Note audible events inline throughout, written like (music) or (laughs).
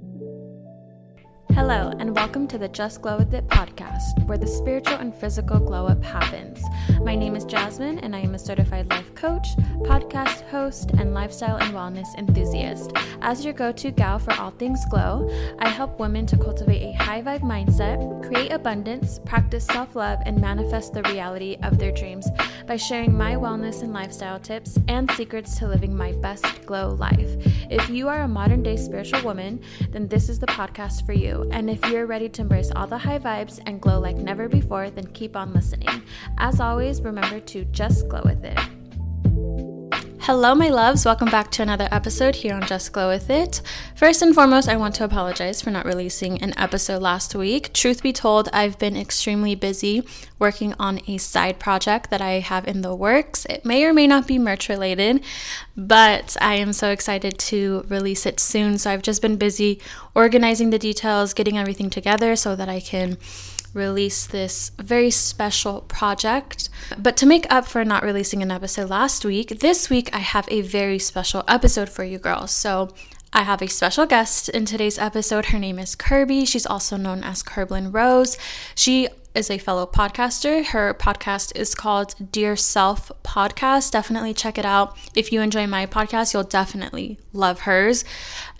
thank you Hello, and welcome to the Just Glow With It podcast, where the spiritual and physical glow up happens. My name is Jasmine, and I am a certified life coach, podcast host, and lifestyle and wellness enthusiast. As your go to gal for all things glow, I help women to cultivate a high vibe mindset, create abundance, practice self love, and manifest the reality of their dreams by sharing my wellness and lifestyle tips and secrets to living my best glow life. If you are a modern day spiritual woman, then this is the podcast for you. And if you're ready to embrace all the high vibes and glow like never before, then keep on listening. As always, remember to just glow with it. Hello, my loves. Welcome back to another episode here on Just Glow With It. First and foremost, I want to apologize for not releasing an episode last week. Truth be told, I've been extremely busy working on a side project that I have in the works. It may or may not be merch related, but I am so excited to release it soon. So I've just been busy organizing the details, getting everything together so that I can release this very special project. But to make up for not releasing an episode last week, this week I have a very special episode for you girls. So I have a special guest in today's episode. Her name is Kirby. She's also known as Kerblin Rose. She is a fellow podcaster. Her podcast is called Dear Self Podcast. Definitely check it out. If you enjoy my podcast, you'll definitely love hers.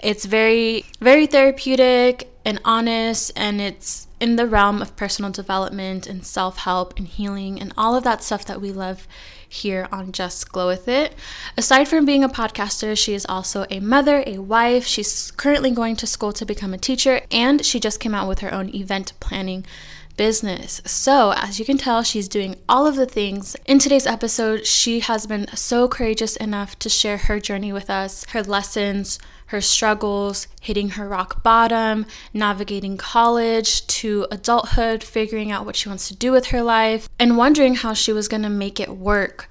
It's very, very therapeutic and honest, and it's in the realm of personal development and self help and healing and all of that stuff that we love here on Just Glow With It. Aside from being a podcaster, she is also a mother, a wife. She's currently going to school to become a teacher, and she just came out with her own event planning business. So, as you can tell, she's doing all of the things. In today's episode, she has been so courageous enough to share her journey with us, her lessons, her struggles, hitting her rock bottom, navigating college to adulthood, figuring out what she wants to do with her life, and wondering how she was going to make it work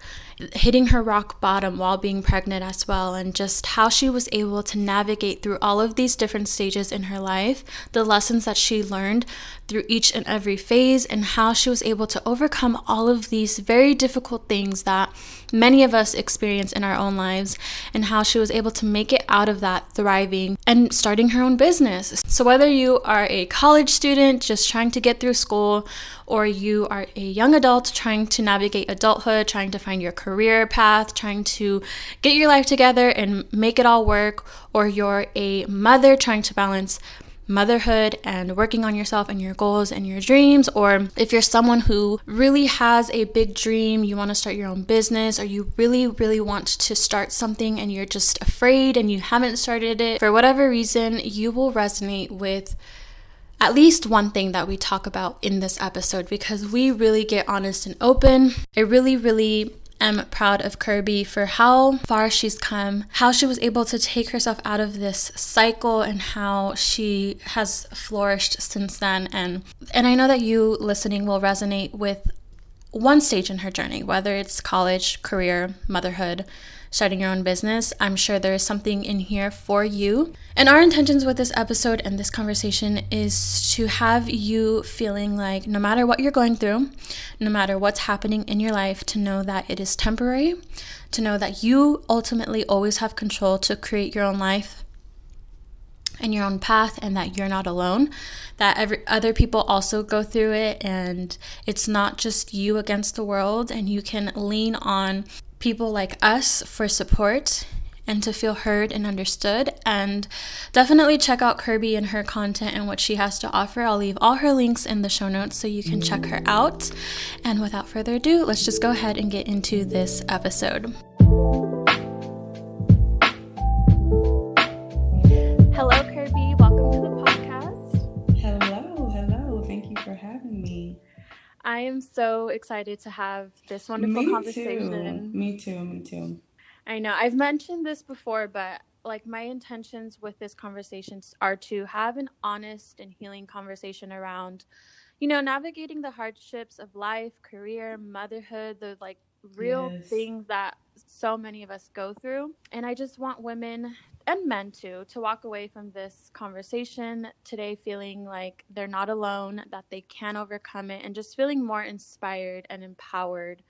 hitting her rock bottom while being pregnant as well, and just how she was able to navigate through all of these different stages in her life, the lessons that she learned through each and every phase, and how she was able to overcome all of these very difficult things that many of us experience in our own lives, and how she was able to make it out of that thriving and starting her own business. So, whether you are a college student just trying to get through school, or you are a young adult trying to navigate adulthood, trying to find your career path, trying to get your life together and make it all work, or you're a mother trying to balance motherhood and working on yourself and your goals and your dreams, or if you're someone who really has a big dream, you want to start your own business, or you really, really want to start something and you're just afraid and you haven't started it, for whatever reason, you will resonate with at least one thing that we talk about in this episode because we really get honest and open. I really, really am proud of Kirby for how far she's come, how she was able to take herself out of this cycle and how she has flourished since then. And and I know that you listening will resonate with one stage in her journey, whether it's college, career, motherhood, starting your own business, I'm sure there is something in here for you. And our intentions with this episode and this conversation is to have you feeling like no matter what you're going through, no matter what's happening in your life, to know that it is temporary, to know that you ultimately always have control to create your own life and your own path and that you're not alone that every other people also go through it and it's not just you against the world and you can lean on people like us for support and to feel heard and understood. And definitely check out Kirby and her content and what she has to offer. I'll leave all her links in the show notes so you can check her out. And without further ado, let's just go ahead and get into this episode. I am so excited to have this wonderful me conversation. Too. Me too, me too. I know. I've mentioned this before, but like my intentions with this conversation are to have an honest and healing conversation around, you know, navigating the hardships of life, career, motherhood, the like real yes. things that so many of us go through. And I just want women and men too to walk away from this conversation today feeling like they're not alone, that they can overcome it, and just feeling more inspired and empowered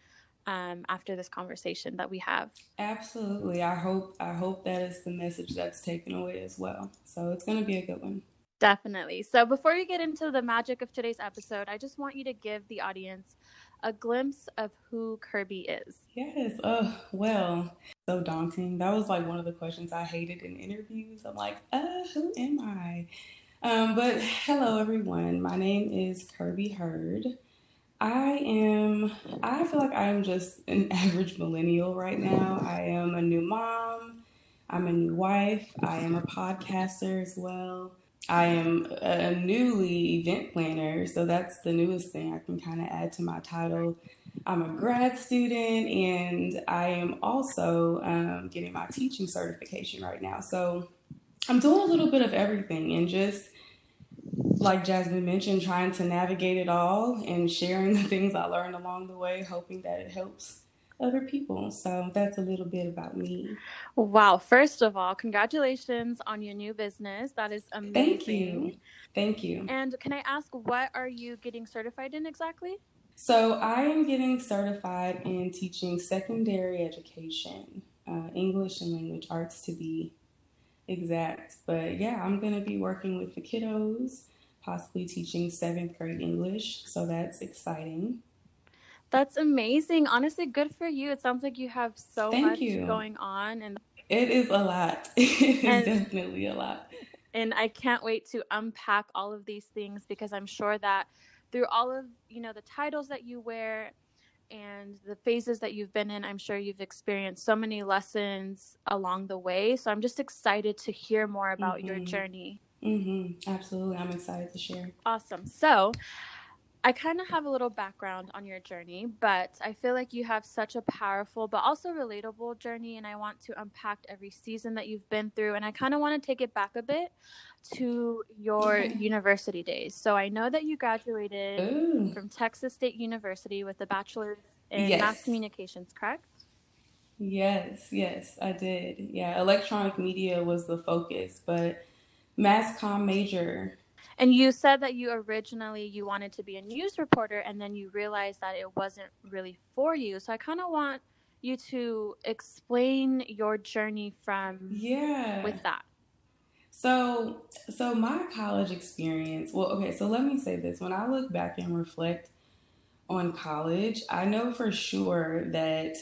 um, after this conversation that we have. Absolutely. I hope I hope that is the message that's taken away as well. So it's going to be a good one. Definitely. So before we get into the magic of today's episode, I just want you to give the audience a glimpse of who Kirby is. Yes. Oh, well, so daunting. That was like one of the questions I hated in interviews. I'm like, uh, who am I? Um, but hello, everyone. My name is Kirby Hurd. I am, I feel like I am just an (laughs) average millennial right now. I am a new mom, I'm a new wife, I am a podcaster as well. I am a newly event planner, so that's the newest thing I can kind of add to my title. I'm a grad student and I am also um, getting my teaching certification right now. So I'm doing a little bit of everything and just like Jasmine mentioned, trying to navigate it all and sharing the things I learned along the way, hoping that it helps other people. So that's a little bit about me. Wow. First of all, congratulations on your new business. That is amazing. Thank you. Thank you. And can I ask, what are you getting certified in exactly? So I am getting certified in teaching secondary education, uh, English and language arts to be exact. But yeah, I'm going to be working with the kiddos, possibly teaching seventh grade English. So that's exciting. That's amazing. Honestly, good for you. It sounds like you have so Thank much you. going on and it is a lot. It is (laughs) and, definitely a lot. And I can't wait to unpack all of these things because I'm sure that through all of, you know, the titles that you wear and the phases that you've been in, I'm sure you've experienced so many lessons along the way. So I'm just excited to hear more about mm-hmm. your journey. Mm-hmm. Absolutely. I'm excited to share. Awesome. So, I kind of have a little background on your journey, but I feel like you have such a powerful but also relatable journey, and I want to unpack every season that you've been through. And I kind of want to take it back a bit to your university days. So I know that you graduated Ooh. from Texas State University with a bachelor's in yes. mass communications, correct? Yes, yes, I did. Yeah, electronic media was the focus, but mass com major and you said that you originally you wanted to be a news reporter and then you realized that it wasn't really for you. So I kind of want you to explain your journey from yeah with that. So so my college experience, well okay, so let me say this. When I look back and reflect on college, I know for sure that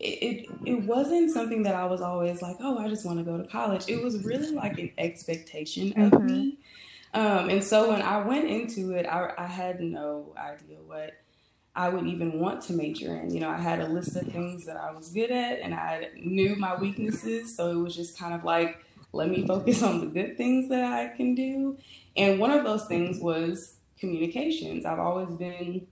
it, it, wasn't something that I was always like, oh, I just want to go to college. It was really like an expectation mm-hmm. of me um, and so when I went into it, I, I had no idea what I would even want to major in. You know, I had a list of things that I was good at and I knew my weaknesses. So it was just kind of like, let me focus on the good things that I can do. And one of those things was communications. I've always been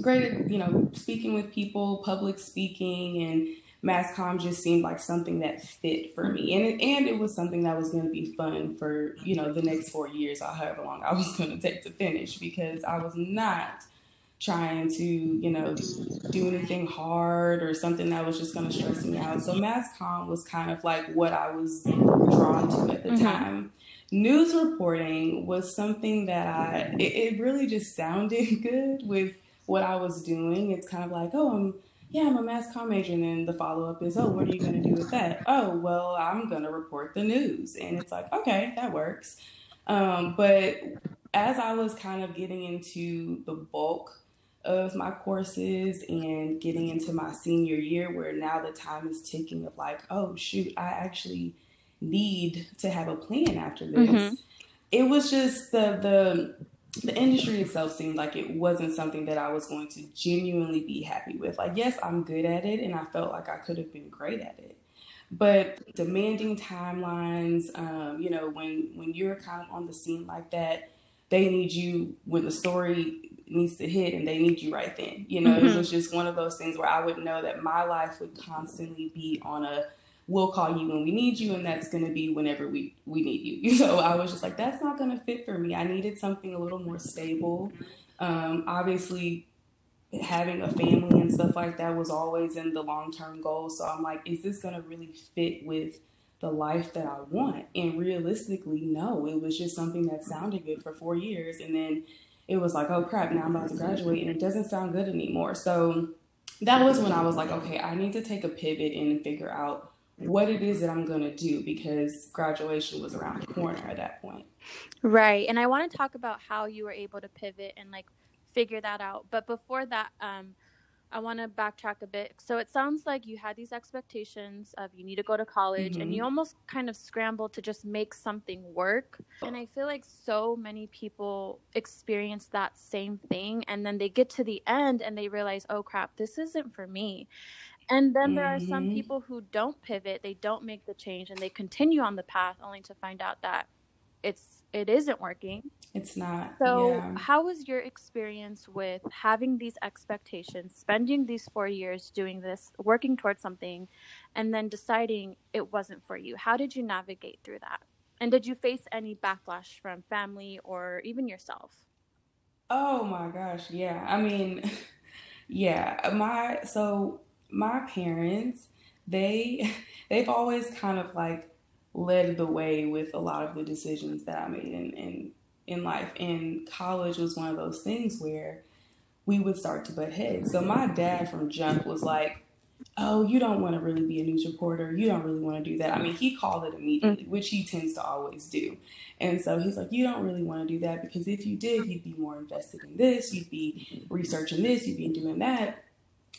great at, you know, speaking with people, public speaking, and mass comm just seemed like something that fit for me. And it, and it was something that was going to be fun for you know the next four years or however long i was (laughs) going to take to finish because i was not trying to you know do anything hard or something that was just going to stress me out. So mass comm was kind of like what i was drawn to at the mm-hmm. time. News reporting was something that i it, it really just sounded (laughs) good with what i was doing. It's kind of like oh i'm yeah, I'm a mass comm major. And then the follow up is, oh, what are you going to do with that? Oh, well, I'm going to report the news. And it's like, okay, that works. Um, but as I was kind of getting into the bulk of my courses and getting into my senior year where now the time is ticking of like, oh shoot, I actually need to have a plan after this. Mm-hmm. It was just the the the industry itself seemed like it wasn't something that I was going to genuinely be happy with. Like, yes, I'm good at it, and I felt like I could have been great at it. But demanding timelines, um, you know, when when you're kind of on the scene like that, they need you when the story needs to hit, and they need you right then. You know, mm-hmm. it was just one of those things where I would know that my life would constantly be on a we'll call you when we need you and that's going to be whenever we we need you. (laughs) So i was just like that's not going to fit for me. I needed something a little more stable. Um, obviously having a family and stuff like that was always in the long term goal. So i'm like is this going to really fit with the life that i want? And realistically no. It was just something that sounded good for four years and then it was like oh crap now i'm about to graduate and it doesn't sound good anymore. So that was when i was like okay i need to take a pivot and figure out what it is that I'm going to do because graduation was around the corner at that point. Right. And I want to talk about how you were able to pivot and like figure that out. But before that, um, I want to backtrack a bit. So it sounds like you had these expectations of you need to go to college mm-hmm. and you almost kind of scrambled to just make something work. And I feel like so many people experience that same thing and then they get to the end and they realize, "Oh crap, this isn't for me." And then there are some mm-hmm. people who don't pivot, they don't make the change and they continue on the path only to find out that it's it isn't working. It's not. So, yeah. how was your experience with having these expectations, spending these 4 years doing this, working towards something and then deciding it wasn't for you? How did you navigate through that? And did you face any backlash from family or even yourself? Oh my gosh, yeah. I mean, (laughs) yeah, my so my parents, they (laughs) they've always kind of like led the way with a lot of the decisions that I made in in, in life. And college was one of those things where we would start to butt heads. So my dad from jump was like, "Oh, you don't want to really be a news reporter. You don't really want to do that." I mean, he called it immediately, mm. which he tends to always do. And so he's like, "You don't really want to do that because if you did, you'd be more invested in this. You'd be researching this. You'd be doing that."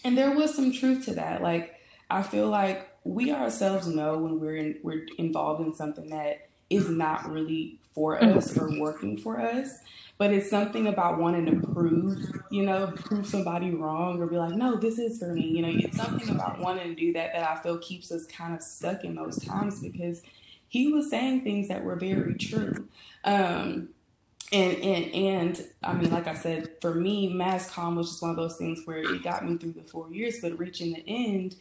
And there was some truth to that. Like I feel like we ourselves know when we're in, we're involved in something that is not really for us or working for us. But it's something about wanting to prove, you know, prove somebody wrong or be like, no, this is for me. You know, it's something about wanting to do that that I feel keeps us kind of stuck in those times because he was saying things that were very true. Um, and and and I mean, like I said, for me, mass comm was just one of those things where it got me through the four years. But reaching the end,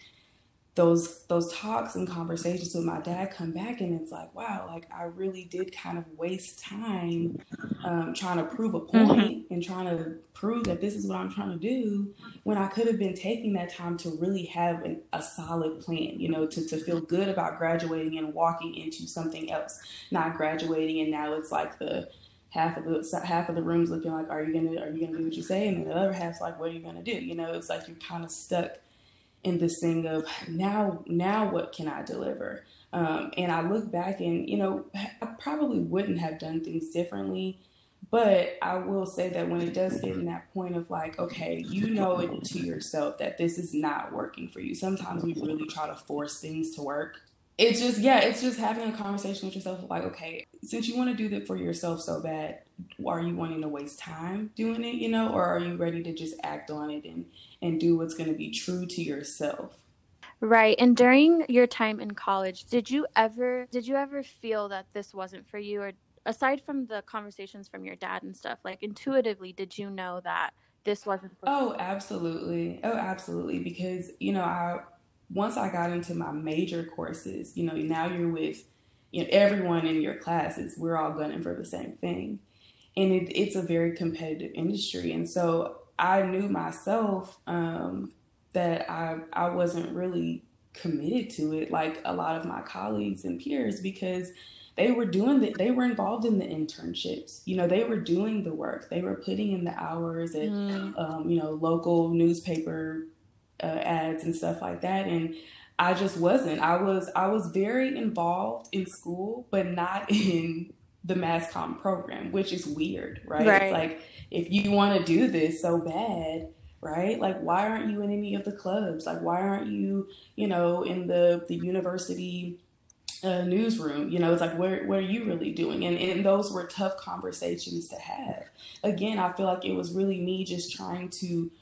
those those talks and conversations with my dad come back, and it's like, wow, like I really did kind of waste time um, trying to prove a point mm-hmm. and trying to prove that this is what I'm trying to do, when I could have been taking that time to really have an, a solid plan, you know, to to feel good about graduating and walking into something else, not graduating and now it's like the half of the half of the rooms looking like, are you gonna are you gonna do what you say, and then the other half's like, what are you gonna do? You know, it's like you're kind of stuck in this thing of now now what can I deliver? Um, and I look back and you know I probably wouldn't have done things differently, but I will say that when it does get in that point of like, okay, you know it to yourself that this is not working for you. Sometimes we really try to force things to work it's just yeah it's just having a conversation with yourself like okay since you want to do that for yourself so bad are you wanting to waste time doing it you know or are you ready to just act on it and and do what's going to be true to yourself? Right and during your time in college did you ever did you ever feel that this wasn't for you? Or aside from the conversations from your dad and stuff like intuitively did you know that this wasn't for oh absolutely. Oh absolutely because you know i once I got into my major courses, you know, now you're with you know everyone in your classes. We're all gunning for the same thing, and it, it's a very competitive industry. And so I knew myself um, that I I wasn't really committed to it like a lot of my colleagues and peers because they were doing that they were involved in the internships you know they were doing the work they were putting in the hours at mm. um, you know local newspaper uh, ads and stuff like that and I just wasn't. I was I was very involved in school, but not (laughs) in the mass comm program, which is weird, right? Right. It's like if you want to do this so bad, right? Like why aren't you in any of the clubs? Like why aren't you, you know, in the the university uh, newsroom? You know, it's like what what are you really doing? And and those were tough conversations to have. Again, I feel like it was really me just trying to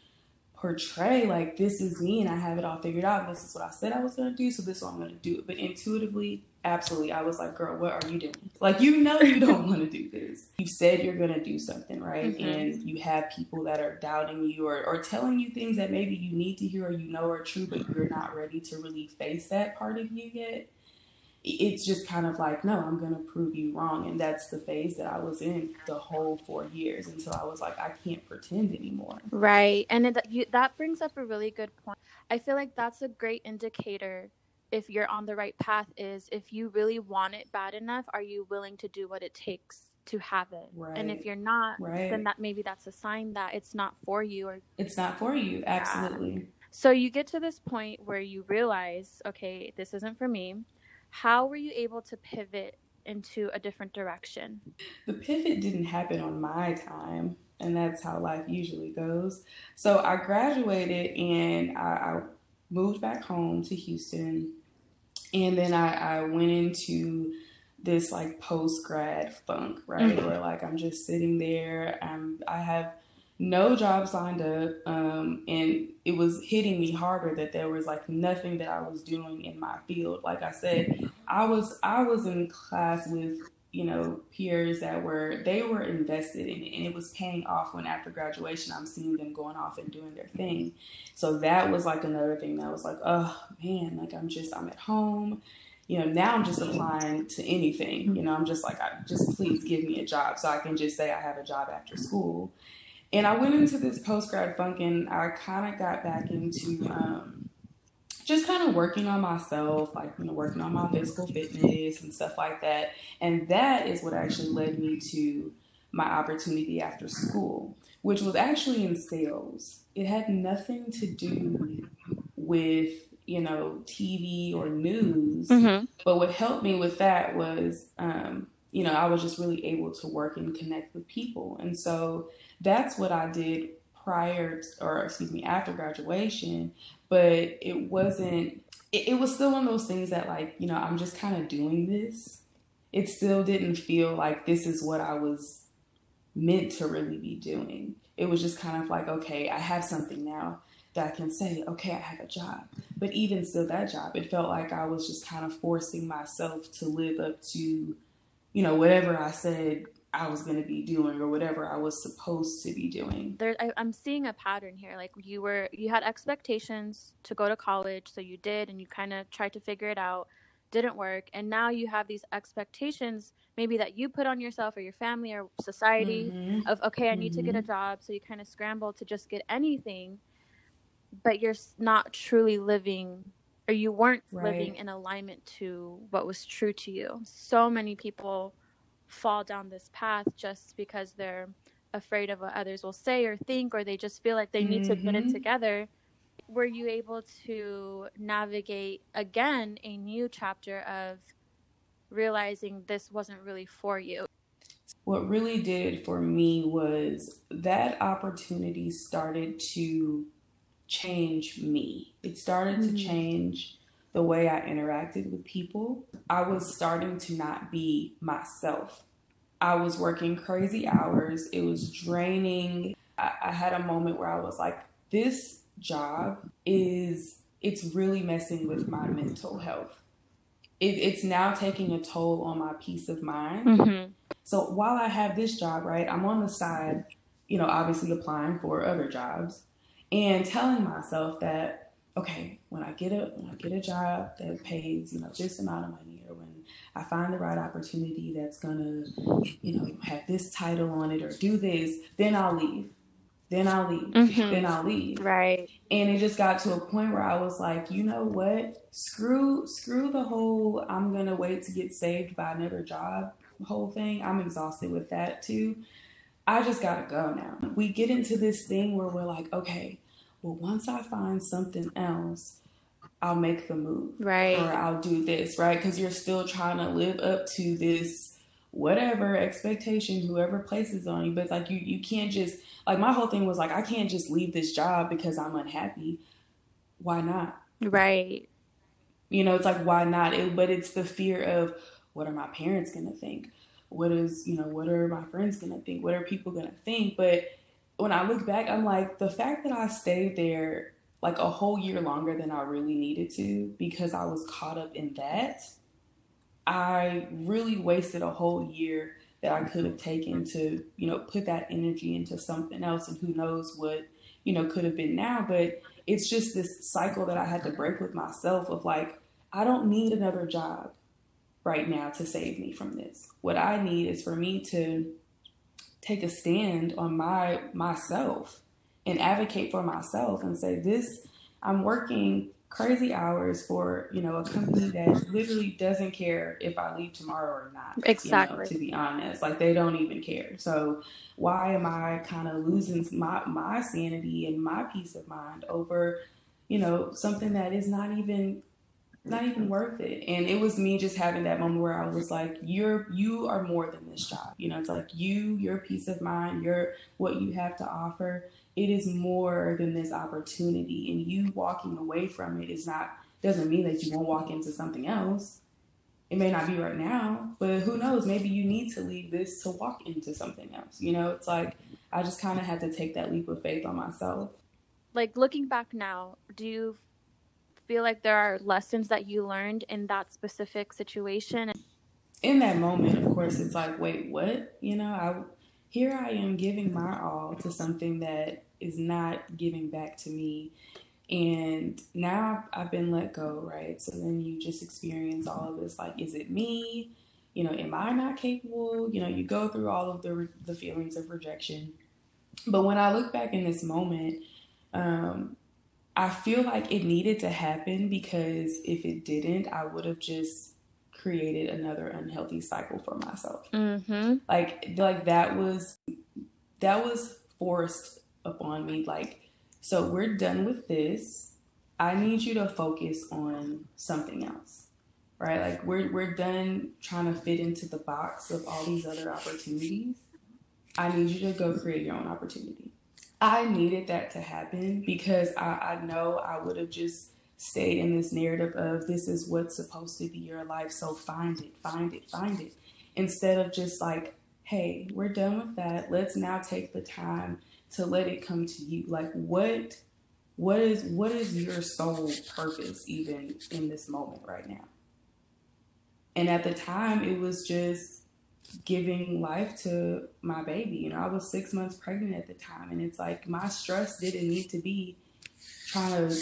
portray like this is me and I have it all figured out. This is what I said I was gonna do, so this is what I'm gonna do. But intuitively, absolutely, I was like, girl, what are you doing? Like you know you don't (laughs) want to do this. You said you're gonna do something, right? Mhm. And you have people that are doubting you or, or telling you things that maybe you need to hear or you know are true, but you're not ready to really face that part of you yet. It's just kind of like, no, I'm gonna prove you wrong. And that's the phase that I was in the whole four years until I was like, I can't pretend anymore. Right. And it, you, that brings up a really good point. I feel like that's a great indicator if you're on the right path is if you really want it bad enough, are you willing to do what it takes to have it? Right. And if you're not, Right. then that maybe that's a sign that it's not for you or It's not for you. Absolutely. so you get to this point where you realize, okay, this isn't for me. How were you able to pivot into a different direction? The pivot didn't happen on my time, and that's how life usually goes. So I graduated and I, I moved back home to Houston, and then I, I went into this like post grad funk, right? Mhm. Where like I'm just sitting there, I'm I have no job signed up, um, and it was hitting me harder that there was like nothing that I was doing in my field. Like I said, I was I was in class with you know peers that were they were invested in it and it was paying off when after graduation I'm seeing them going off and doing their thing. So that was like another thing that was like, oh man, like I'm just I'm at home. You know, now I'm just applying to anything. You know, I'm just like, I, just please give me a job so I can just say I have a job after school. And I went into this post grad funk and I kind of got back into um, just kind of working on myself, like, you know, working on my physical fitness and stuff like that. And that is what actually led me to my opportunity after school, which was actually in sales. It had nothing to do with, you know, TV or news. Mm-hmm. But what helped me with that was, um, you know, I was just really able to work and connect with people. And so that's what I did prior, or excuse me, after graduation. But it wasn't, it, it was still one of those things that, like, you know, I'm just kind of doing this. It still didn't feel like this is what I was meant to really be doing. It was just kind of like, okay, I have something now that I can say, okay, I have a job. But even still, that job, it felt like I was just kind of forcing myself to live up to, you know, whatever I said I was going to be doing or whatever I was supposed to be doing. there I, i'm seeing a pattern here like you were you had expectations to go to college so you did and you kind of tried to figure it out didn't work and now you have these expectations maybe that you put on yourself or your family or society Mhm. of okay i need to get a job so you kind of scramble to just get anything but you're not truly living or you weren't living in alignment to what was true to you so many people fall down this path just because they're afraid of what others will say or think or they just feel like they need to put it Mhm. together were you able to navigate again a new chapter of realizing this wasn't really for you What really did for me was that opportunity started to change me. It started to Mhm. change the way I interacted with people. I was starting to not be myself. I was working crazy hours. It was draining. I, I had a moment where I was like, this job is, it's really messing with my mental health. It, it's now taking a toll on my peace of mind. mm-hmm. So while I have this job, right, I'm on the side, you know, obviously applying for other jobs and telling myself that, okay, when I get a when I get a job that pays, you know, this amount of money or when I find the right opportunity that's gonna, you know, have this title on it or do this, then I'll leave. Then I'll leave. Mhm. Then I'll leave. right And it just got to a point where I was like, you know what? Screw screw the whole I'm gonna wait to get saved by another job whole thing. I'm exhausted with that too. I just gotta go now. We get into this thing where we're like, okay, well once I find something else, I'll make the move right or I'll do this, right? Because you're still trying to live up to this whatever expectation whoever places on you. But it's like you you can't just like my whole thing was like I can't just leave this job because I'm unhappy. Why not? Right. You know, it's like why not? It, but it's the fear of what are my parents gonna think? What is you know what are my friends gonna think? What are people gonna think? But when I look back, I'm like the fact that I stayed there like a whole year longer than I really needed to because I was caught up in that. I really wasted a whole year that I could have taken to, you know, put that energy into something else and who knows what, you know, could have been now. But it's just this cycle that I had to break with myself of like, I don't need another job right now to save me from this. What I need is for me to take a stand on my myself and advocate for myself and say this I'm working crazy hours for you know a company that literally doesn't care if I leave tomorrow or not. Exactly. You know, to be honest, like they don't even care. So why am I kind of losing my my sanity and my peace of mind over you know something that is not even not even worth it. And it was me just having that moment where I was like, you're you are more than this job. You know, it's like you, your peace of mind, your what you have to offer it is more than this opportunity. And you walking away from it is not doesn't mean that you won't walk into something else. It may not be right now but who knows? Maybe you need to leave this to walk into something else. You know it's like i just kind of had to take that leap of faith on myself. Like looking back now do you feel like there are lessons that you learned in that specific situation in that moment of course it's like wait what you know i here i am giving my all to something that is not giving back to me. And now I've been let go, right? So then you just experience all of this like, is it me? You know, am I not capable? You know, you go through all of the, the feelings of rejection. But when I look back in this moment, um, I feel like it needed to happen because if it didn't, I would have just created another unhealthy cycle for myself. Mm-hmm. Like, like that was that was forced upon me like, so we're done with this. I need you to focus on something else. Right? Like we're we're done trying to fit into the box of all these other opportunities. I need you to go create your own opportunity. I needed that to happen because I, I know I would have just stayed in this narrative of this is what's supposed to be your life, so find it, find it, find it. Instead of just like, hey, we're done with that. Let's now take the time to let it come to you. Like what what is what is your soul purpose even in this moment right now? And at the time it was just giving life to my baby. You know, I was six months pregnant at the time and it's like my stress didn't need to be trying to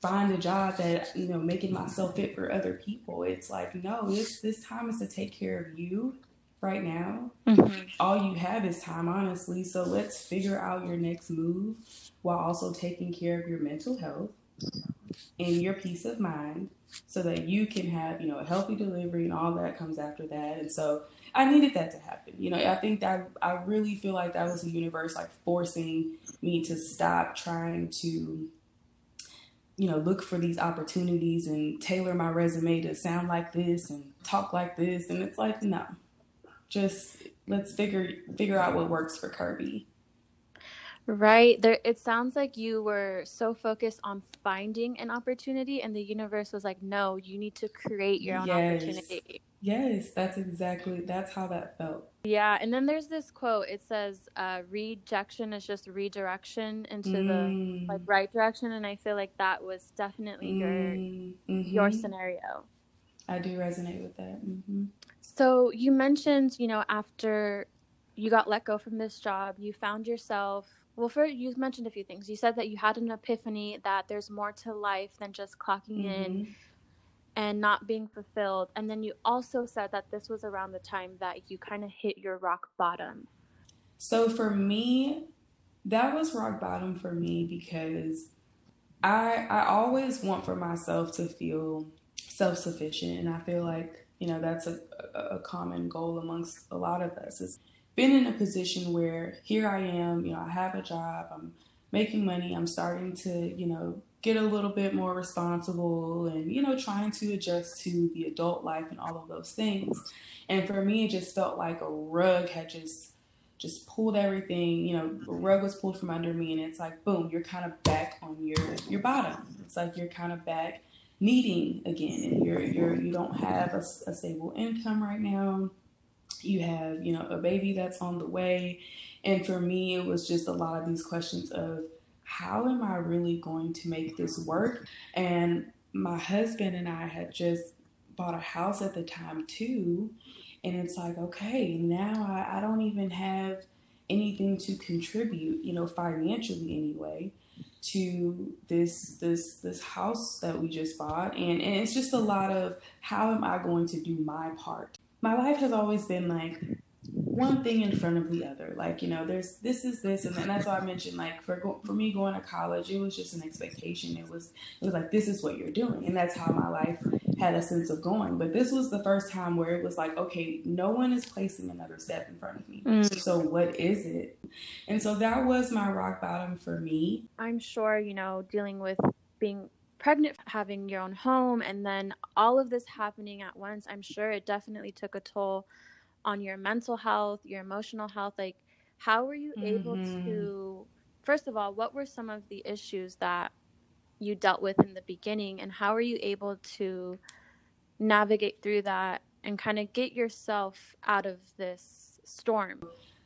find a job that, you know, making myself fit for other people. It's like, no, this this time is to take care of you right now. Mm-hmm. All you have is time, honestly. So let's figure out your next move while also taking care of your mental health and your peace of mind so that you can have, you know, a healthy delivery and all that comes after that. And so I needed that to happen. You know, I think that I really feel like that was the universe like forcing me to stop trying to you know, look for these opportunities and tailor my resume to sound like this and talk like this. And it's like, no, just let's figure figure out what works for Kirby. Right. There it sounds like you were so focused on finding an opportunity and the universe was like, "No, you need to create your own yes. opportunity." Yes, that's exactly that's how that felt. Yeah, and then there's this quote. It says, uh, "Rejection is just redirection into mm. the like right direction," and I feel like that was definitely mm. your mm-hmm. your scenario. I do resonate with that. Mm-hmm. So you mentioned, you know, after you got let go from this job, you found yourself. Well, for you mentioned a few things. You said that you had an epiphany that there's more to life than just clocking mm-hmm. in and not being fulfilled. And then you also said that this was around the time that you kind of hit your rock bottom. So for me, that was rock bottom for me because I I always want for myself to feel self-sufficient and I feel like you know that's a, a common goal amongst a lot of us It's been in a position where here I am, you know, I have a job, I'm making money, I'm starting to, you know, get a little bit more responsible and you know trying to adjust to the adult life and all of those things. And for me it just felt like a rug had just just pulled everything you know rug was pulled from under me and it's like boom you're kind of back on your your bottom. It's like you're kind of back needing again and you're you're you don't have a, a stable income right now. You have you know a baby that's on the way. And for me it was just a lot of these questions of how am I really going to make this work? And my husband and I had just bought a house at the time too. And it's like, okay, now I, I don't even have anything to contribute, you know, financially anyway, to this this this house that we just bought. And, and it's just a lot of how am I going to do my part? My life has always been like one thing in front of the other. Like, you know, there's this is this, and then that's why I mentioned like for go, for me going to college, it was just an expectation. It was it was like this is what you're doing, and that's how my life had a sense of going. But this was the first time where it was like, okay, no one is placing another step in front of me. Mm. So what is it? And so that was my rock bottom for me. I'm sure you know dealing with being pregnant, having your own home, and then all of this happening at once. I'm sure it definitely took a toll on your mental health, your emotional health? Like, how were you mm-hmm. able to, first of all, what were some of the issues that you dealt with in the beginning, and how were you able to navigate through that and kind of get yourself out of this storm?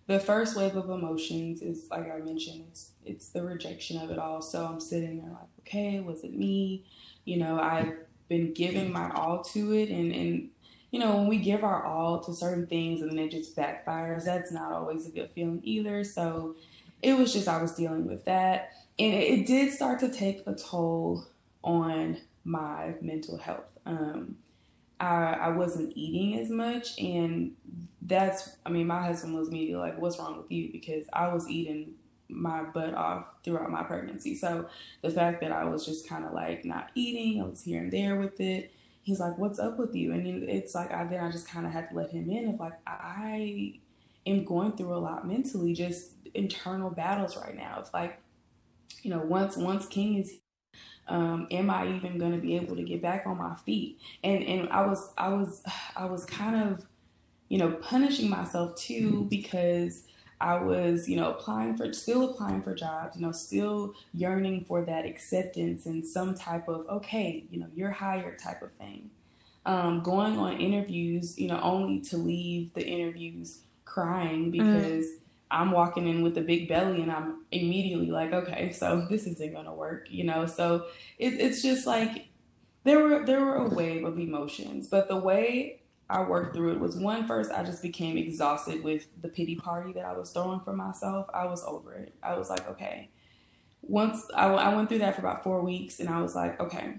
The first wave of emotions is like I mentioned, it's it's the rejection of it all. So I'm sitting there like, okay, was it me? You know, I've been giving my all to it and, and you know, when we give our all to certain things and then it just backfires, that's not always a good feeling either. So it was just, I was dealing with that. And it, it did start to take a toll on my mental health. Um, I, I wasn't eating as much. And that's, I mean, my husband was immediately like, What's wrong with you? Because I was eating my butt off throughout my pregnancy. So the fact that I was just kind of like not eating, I was here and there with it he's like, "What's up with you?" And it's like I then I just kind of had to let him in of like I am going through a lot mentally, just internal battles right now. It's like, you know, once once King is um, am I even going to be able to get back on my feet? And and I was I was (sighs) I was kind of you know punishing myself too because I was, you know, applying for, still applying for jobs, you know, still yearning for that acceptance and some type of, okay, you know, you're hired type of thing. Um, going on interviews, you know, only to leave the interviews crying mm. because mm. I'm walking in with a big belly and I'm immediately like, okay, so this isn't gonna work, you know. So it, it's just like there were there were a wave of emotions, but the way I worked through it was one first I just became exhausted with the pity party that I was throwing for myself. I was over it. I was like, okay. Once I, I went through that for about four weeks and I was like, okay,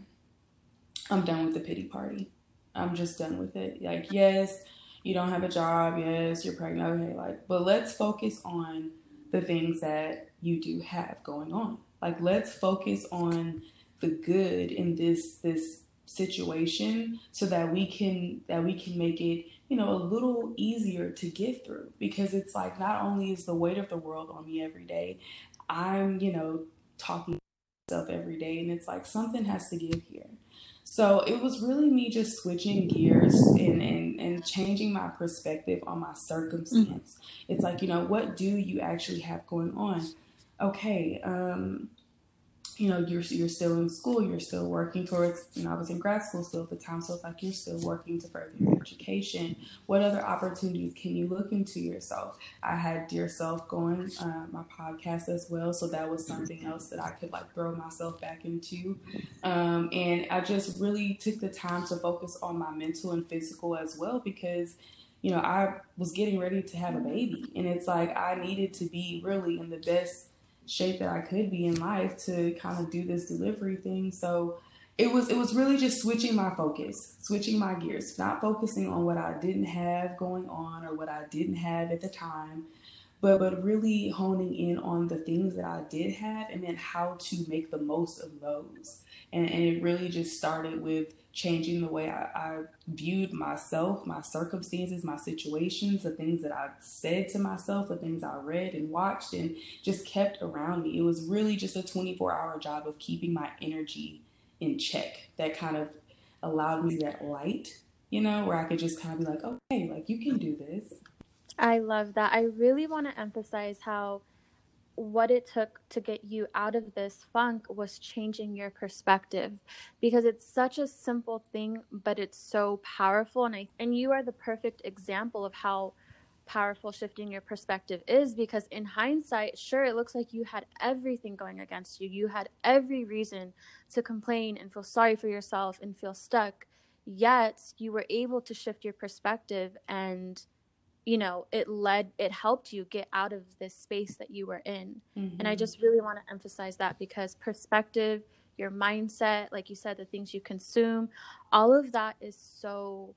I'm done with the pity party. I'm just done with it. Like, yes, you don't have a job. Yes, you're pregnant. Okay, like, but let's focus on the things that you do have going on. Like, let's focus on the good in this this situation so that we can that we can make it you know a little easier to get through because it's like not only is the weight of the world on me every day i'm you know talking to myself every day and it's like something has to give here so it was really me just switching gears and, and, and changing my perspective on my circumstance. Mm-hmm. It's like, you know, what do you actually have going on? Okay, um, you know, you're you're still in school, you're still working towards. You know, I was in grad school still at the time, so it's like you're still working to further your education. What other opportunities can you look into yourself? I had Dear Self going, uh, my podcast as well, so that was something else that I could like throw myself back into. Um, and I just really took the time to focus on my mental and physical as well because you know, I was getting ready to have a baby, and it's like I needed to be really in the best shape that I could be in life to kind of do this delivery thing. So it was it was really just switching my focus, switching my gears, not focusing on what I didn't have going on or what I didn't have at the time, but but really honing in on the things that I did have and then how to make the most of those. And, and it really just started with changing the way I, I, viewed myself, my circumstances, my situations, the things that I said to myself, the things I read and watched and just kept around me. It was really just a 24 hour job of keeping my energy in check that kind of allowed me that light, you know, where I could just kind of be like, okay, like you can do this. I love that. I really want to emphasize how what it took to get you out of this funk was changing your perspective. Because it's such a simple thing but it's so powerful. And I and you are the perfect example of how powerful shifting your perspective is because in hindsight sure it looks like you had everything going against you. You had every reason to complain and feel sorry for yourself and feel stuck. Yet you were able to shift your perspective and you know it led it helped you get out of this space that you were in mm-hmm. and i mm-hmm. just really want to emphasize that because perspective your mindset like you said the things you consume all of that is so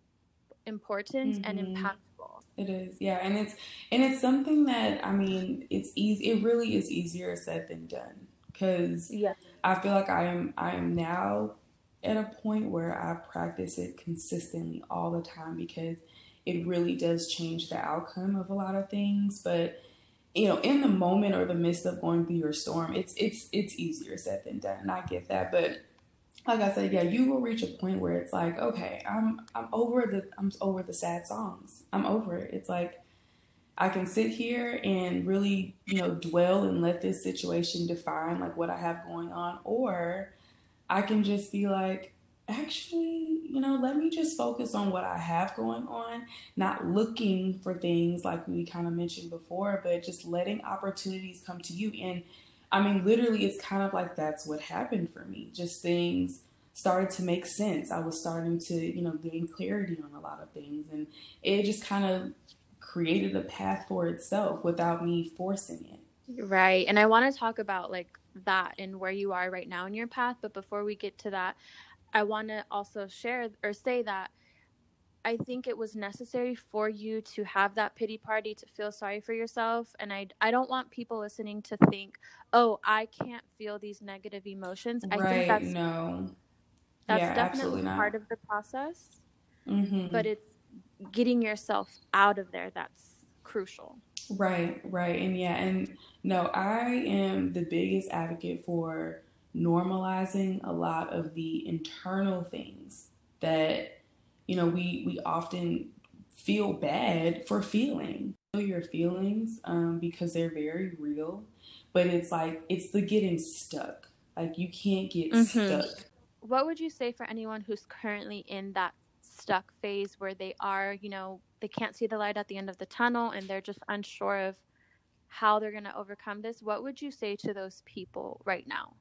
important mm-hmm. and impactful it is yeah and it's and it's something that i mean it's easy it really is easier said than done because yeah i feel like i am i am now at a point where i practice it consistently all the time because it really does change the outcome of a lot of things. But you know, in the moment or the midst of going through your storm, it's it's it's easier said than done. I get that, but like I said, yeah, you will reach a point where it's like, okay, I'm I'm over the I'm over the sad songs. I'm over it. It's like I can sit here and really, you know, dwell and let this situation define like what I have going on, or I can just be like, actually, you know, let me just focus on what I have going on, not looking for things like we kind of mentioned before, but just letting opportunities come to you. And I mean, literally, it's kind of like that's what happened for me. Just things started to make sense. I was starting to, you know, gain clarity on a lot of things. And it just kind of created a path for itself without me forcing it. Right. And I want to talk about like that and where you are right now in your path. But before we get to that, I want to also share or say that I think it was necessary for you to have that pity party to feel sorry for yourself. And I, I don't want people listening to think, oh, I can't feel these negative emotions. I right, think that's no. That's yeah, definitely part of the process. Mm-hmm. But it's getting yourself out of there that's crucial. Right, right. And yeah, and no, I am the biggest advocate for normalizing a lot of the internal things that you know we we often feel bad for feeling. Your feelings um, because they're very real but it's like it's the getting stuck. Like you can't get mm-hmm. stuck. What would you say for anyone who's currently in that stuck phase where they are you know they can't see the light at the end of the tunnel and they're just unsure of how they're going to overcome this? What would you say to those people right now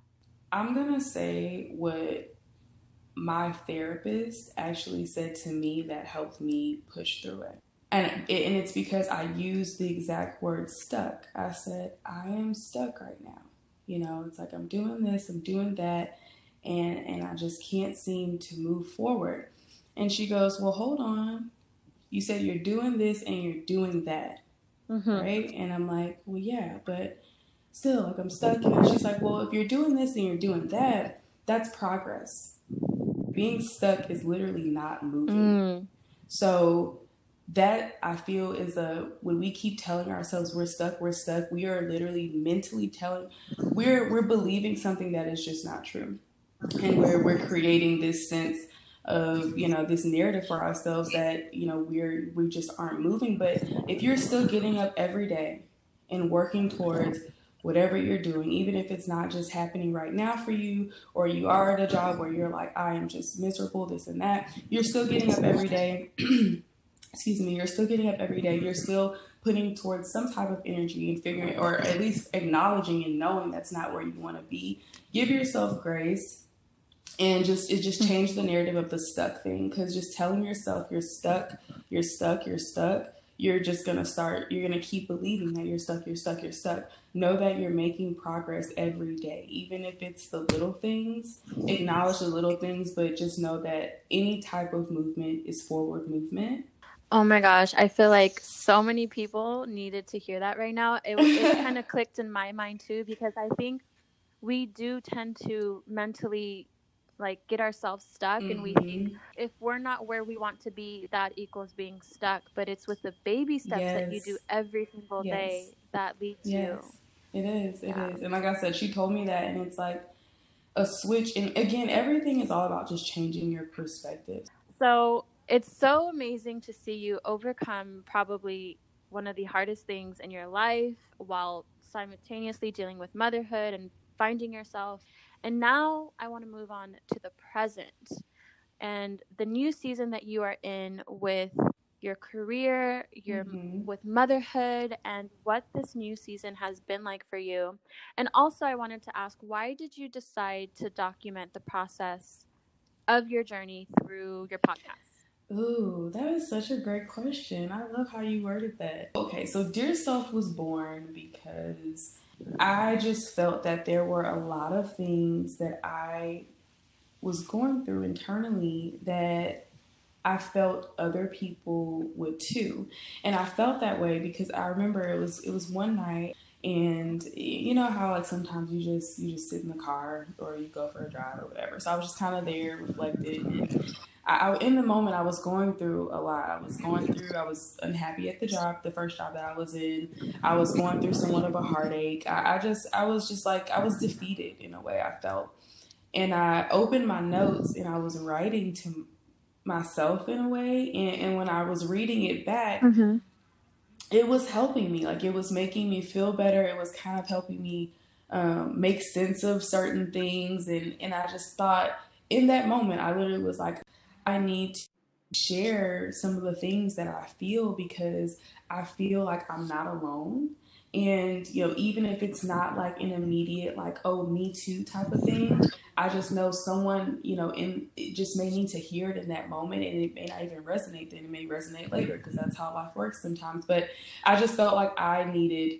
I'm going to say what my therapist actually said to me that helped me push through it. And, it, and it's because I used the exact word stuck. I said, I am stuck right now. You know, it's like I'm doing this, I'm doing that, and, and I just can't seem to move forward. And she goes, Well, hold on. You said you're doing this and you're doing that. Mm-hmm. Right? And I'm like, Well, yeah, but still like I'm stuck. And she's like, well, if you're doing this and you're doing that, that's progress. Being stuck is literally not moving. Mm. So that I feel is a when we keep telling ourselves we're stuck, we're stuck, we are literally mentally telling we're we're believing something that is just not true. And we're we're creating this sense of you know this narrative for ourselves that you know we're we just aren't moving but if you're still getting up every day and working towards whatever you're doing, even if it's not just happening right now for you, or you are at a job where you're like, I am just miserable, this and that, you're still getting up every day. (clears throat) Excuse me, you're still getting up every day. You're still putting towards some type of energy and figuring, or at least acknowledging and knowing that's not where you want to be. Give yourself grace and just it just changed the narrative of the stuck thing because just telling yourself you're stuck, you're stuck, you're stuck you're just to start, you're to keep believing that you're stuck, you're stuck, you're stuck. Know that you're making progress every day, even if it's the little things. Acknowledge the little things, but just know that any type of movement is forward movement. Oh my gosh, I feel like so many people needed to hear that right now. It, it (laughs) kind of clicked in my mind too because I think we do tend to mentally like get ourselves stuck mm-hmm. and we think mm-hmm. if we're not where we want to be that equals being stuck but it's with the baby steps yes. that you do every single yes. day that leads yes. you it is it is. And like i said she told me that and it's like a switch and again everything is all about just changing your perspective. So it's so amazing to see you overcome probably one of the hardest things in your life while simultaneously dealing with motherhood and finding yourself. And now I want to move on to the present and the new season that you are in with your career, your mm-hmm. with motherhood and what this new season has been like for you. And also I wanted to ask why did you decide to document the process of your journey through your podcast? Ooh, that is such a great question. I love how you worded that. Okay, so Dear Self was born because I just felt that there were a lot of things that I was going through internally that I felt other people would too. And I felt that way because I remember it was it was one night and you know how like sometimes you just you just sit in the car or you go for a drive or whatever. So I was just kind of there, reflected, and I, I, in the moment I was going through a lot. I was going through. I was unhappy at the job, the first job that I was in. I was going through somewhat of a heartache. I, I just I was just like I was defeated in a way. I felt, and I opened my notes and I was writing to myself in a way. And, and when I was reading it back. Mm-hmm. It was helping me, like it was making me feel better. It was kind of helping me um, make sense of certain things, and and I just thought in that moment, I literally was like, I need to share some of the things that I feel because I feel like I'm not alone. And, you know, even if it's not like an immediate, like, oh, me too type of thing, I just know someone, you know, in it just may need to hear it in that moment and it may not even resonate then. It may resonate later because that's how life works sometimes. But I just felt like I needed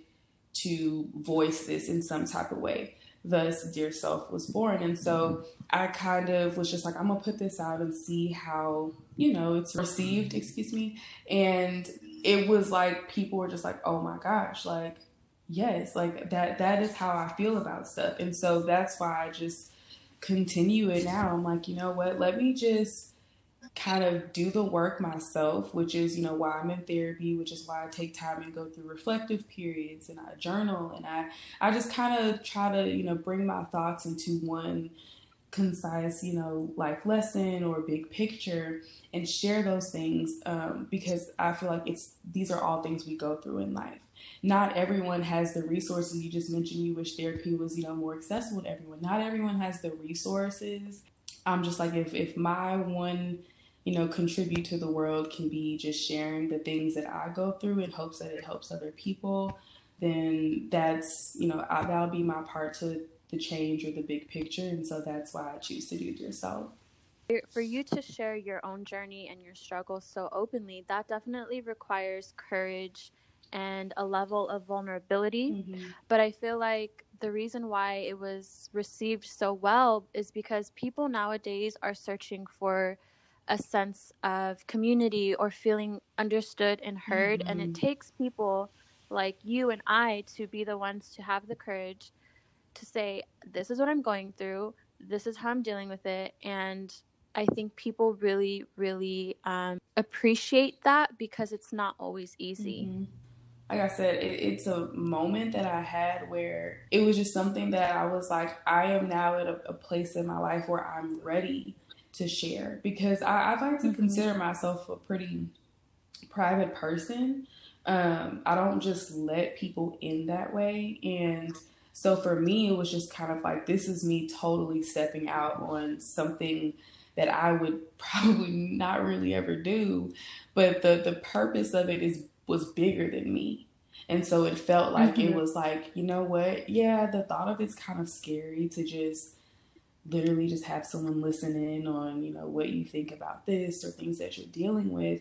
to voice this in some type of way thus dear self was born and so i kind of was just like i'm gonna put this out and see how you know it's received excuse me and it was like people were just like oh my gosh like yes like that that is how i feel about stuff. And so that's why i just continue it now. I'm like you know what? Let me just kind of do the work myself, which is, you know, why I'm in therapy, which is why I take time and go through reflective periods and I journal and I I just kind of try to, you know, bring my thoughts into one concise, you know, life lesson or big picture and share those things um, because I feel like it's these are all things we go through in life. Not everyone has the resources. You just mentioned you wish therapy was, you know, more accessible to everyone. Not everyone has the resources. I'm just like if if my one you know, contribute to the world can be just sharing the things that I go through in hopes that it helps other people, then that's, you know, I, that'll be my part to the change or the big picture. And so that's why I choose to do it yourself. For you to share your own journey and your struggles so openly, that definitely requires courage and a level of vulnerability. Mm-hmm. But I feel like the reason why it was received so well is because people nowadays are searching for a sense of community or feeling understood and heard. Mm-hmm. And it mm-hmm. takes people like you and I to be the ones to have the courage to say, This is what I'm going through, this is how I'm dealing with it. And I think people really, really um, appreciate that because it's not always easy. Mm-hmm. Like I said, it, it's a moment that I had where it was just something that I was like, I am now at a, a place in my life where I'm ready to share because I, I like to mm-hmm. consider myself a pretty private person. Um, I don't just let people in that way. And so for me, it was just kind of like this is me totally stepping out on something that I would (laughs) probably not really ever do. But the the purpose of it is was bigger than me. And so it felt like mm-hmm. it was like, you know what? Yeah, the thought of it's kind of scary to just literally just have someone listen in on you know what you think about this or things that you're dealing with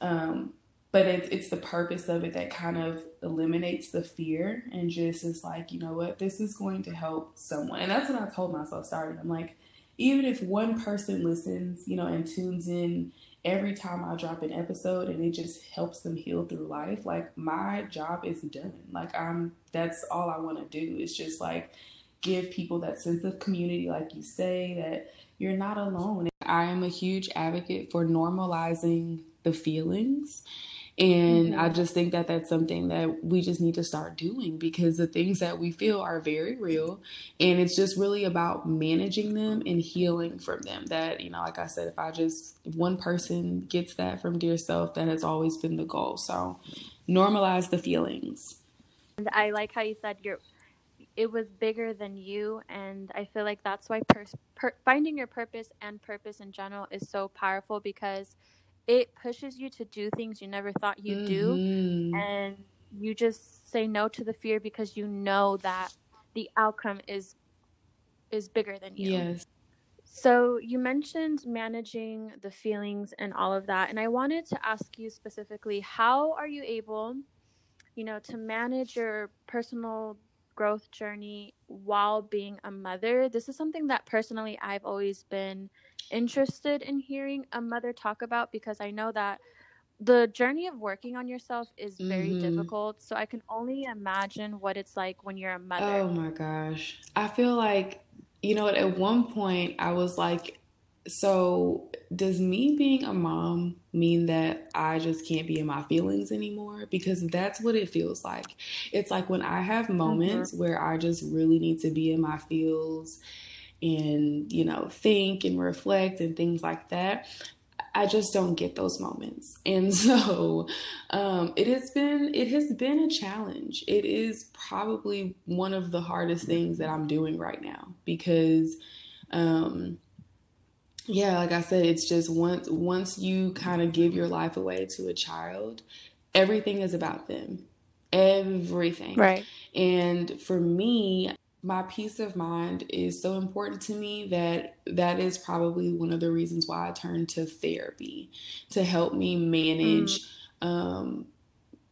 um, but it's it's the purpose of it that kind of eliminates the fear and just is like you know what this is going to help someone and that's what i told myself starting i'm like even if one person listens you know and tunes in every time I drop an episode and it just helps them heal through life, like my job is done. Like I'm that's all I want to do. It's just like give people that sense of community like you say that you're not alone. I am a huge advocate for normalizing the feelings and mm-hmm. I just think that that's something that we just need to start doing because the things that we feel are very real. And it's just really about managing them and healing from them. That, you know, like I said, if I just, if one person gets that from dear self, that has always been the goal. So normalize the feelings. And I like how you said you're, it was bigger than you. And I feel like that's why per- finding your purpose and purpose in general is so powerful because it pushes you to do things you never thought you'd mm-hmm. do and you just say no to the fear because you know that the outcome is is bigger than you. Yes. So you mentioned managing the feelings and all of that and i wanted to ask you specifically how are you able you know to manage your personal growth journey while being a mother? This is something that personally i've always been interested in hearing a mother talk about because I know that the journey of working on yourself is very mm-hmm. difficult. So I can only imagine what it's like when you're a mother. Oh my gosh. I feel like, you know, at one point I was like, so does me being a mom mean that I just can't be in my feelings anymore? Because that's what it feels like. It's like when I have moments mm-hmm. where I just really need to be in my feels and, you know, think and reflect and things like that. I just don't get those moments. (laughs) And so um, it has been it has been a challenge. It is probably one of the hardest things that I'm doing right now because um, yeah, like I said, it's just once once you kind of give your life away to a child, everything is about them. Everything. Right. And for me, my peace of mind is so important to me that that is probably one of the reasons why I turned to therapy to help me manage mm. um,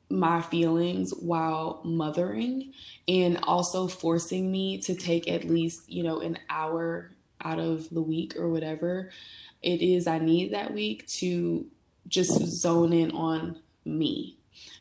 my feelings while mothering and also forcing me to take at least, you know, an hour out of the week or whatever it is I need that week to just zone in on me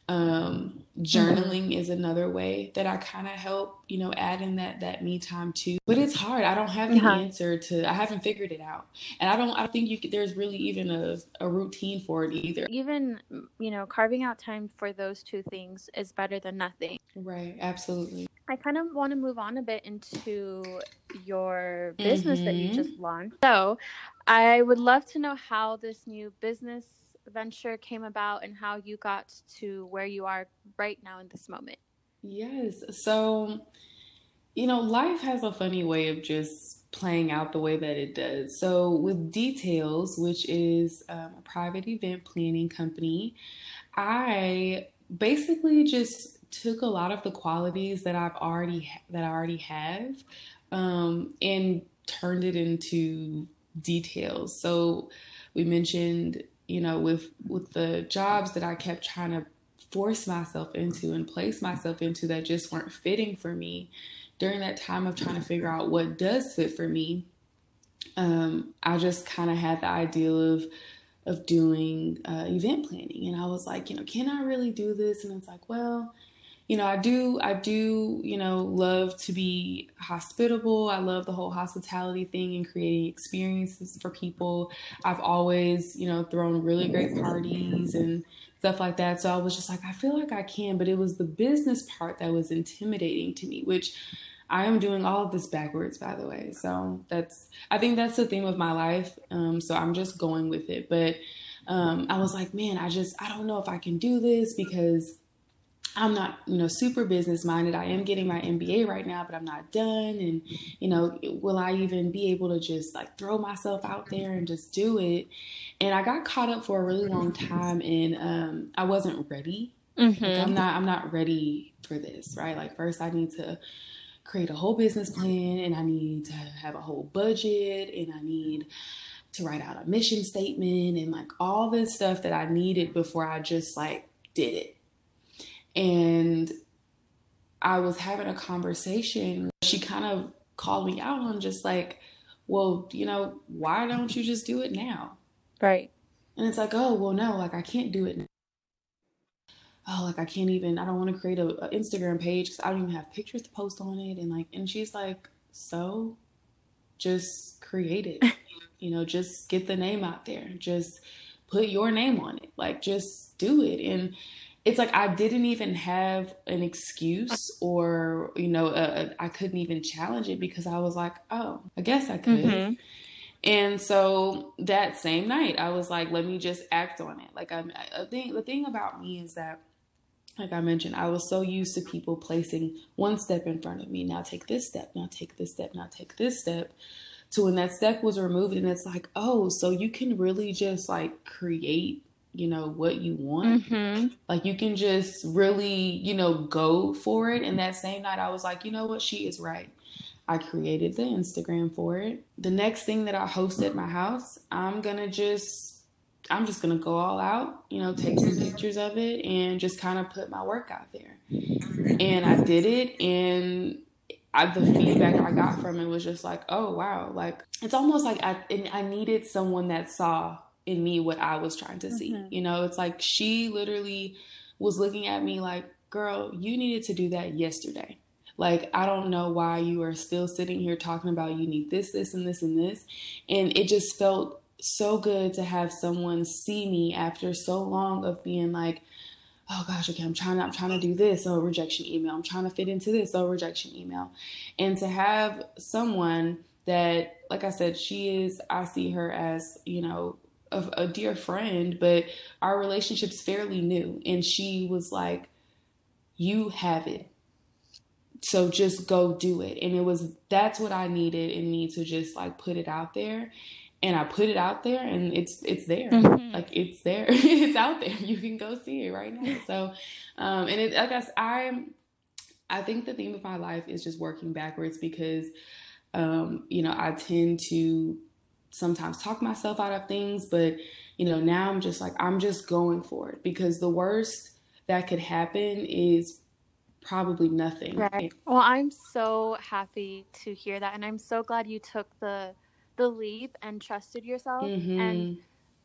um, journaling mm-hmm. is another way that I kind of help, you know, add in that that me time too. But it's hard. I don't have the uh-huh. answer to. I haven't figured it out, and I don't. I think you. Could, there's really even a a routine for it either. Even you know, carving out time for those two things is better than nothing. Right. Absolutely. I kind of want to move on a bit into your business mm-hmm. that you mm-hmm. just launched. So, I would love to know how this new business venture came about and how you got to where you are right now in this moment. Yes. So, you know, life has a funny way of just playing out the way that it does. So, with Details, which is um, a private event planning company, I basically just took a lot of the qualities that I've already that I already have um, and turned it into details. So we mentioned you know, with with the jobs that I kept trying to force myself into and place myself into that just weren't fitting for me during that time of trying to figure out what does fit for me um, i just kind of had the idea of of doing uh, event planning. And i was like you know can i really do this? And it's like well you know, I do, I do, you know, love to be hospitable. I love the whole hospitality thing and creating experiences for people. I've always, you know, thrown really great parties and stuff like that. So I was just like, I feel like I can, but it was the business part that was intimidating to me, which I am doing all of this backwards, by the way. So that's, I think that's the theme of my life. Um, so I'm just going with it. But um, I was like, man, I just, I don't know if I can do this because I'm not, you know, super business minded. I am getting my MBA right now, but I'm not done. And, you know, will I even be able to just like throw myself out there and just do it? And I got caught up for a really long time and um, I wasn't ready. Mm-hmm. Like, I'm not, I'm not ready for this, right? Like first I need to create a whole business plan and I need to have a whole budget and I need to write out a mission statement and like all this stuff that I needed before I just like did it and I was having a conversation. She kind of called me out on just like, well, you know, why don't you just do it now? Right. And it's like, oh, well, no, like I can't do it now. Oh, like I can't even, I don't want to create a, a Instagram page because I don't even have pictures to post on it. And like, and she's like, so just create it, (laughs) you know, just get the name out there. Just put your name on it. Like, just do it. And it's like I didn't even have an excuse or, you know, I couldn't even challenge it because I was like, oh, I guess I could. Mm-hmm. And so that same night, I was like, let me just act on it. Like I'm, I think the thing about me is that, like I mentioned, I was so used to people placing one step in front of me. Now take this step. Now take this step. Now take this step. To when that step was removed, and it's like, oh, so you can really just like create you know what you want mm-hmm. like you can just really you know go for it and that same night i was like you know what she is right I created the Instagram for it. The next thing that I host at my house, I'm gonna just I'm just gonna go all out, you know, take some pictures of it and just kind of put my work out there. And I did it, and I, the feedback I got from it was just like, oh wow, like it's almost like I I needed someone that saw in me what I was trying to see. Mm-hmm. You know, it's like she literally was looking at me like, girl, you needed to do that yesterday. Like, I don't know why you are still sitting here talking about you need this, this, and this, and this. And it just felt so good to have someone see me after so long of being like, oh gosh, okay, I'm trying to, I'm trying to do this, oh rejection email. I'm trying to fit into this, oh rejection email. And to have someone that, like I said, she is, I see her as, you know, a, a dear friend, but our relationship's fairly new. And she was like, you have it. So just go do it. And it was that's what i needed in me to just like put it out there. And i put it out there and it's it's there. Mm-hmm. like it's there. (laughs) It's out there. You can go see it right now. So um and it i guess i'm i think the theme of my life is just working backwards because um you know i tend to sometimes talk myself out of things but you know now i'm just like i'm just going for it because the worst that could happen is probably nothing. Right. Well, I'm so happy to hear that and I'm so glad you took the the leap and trusted yourself mm-hmm. and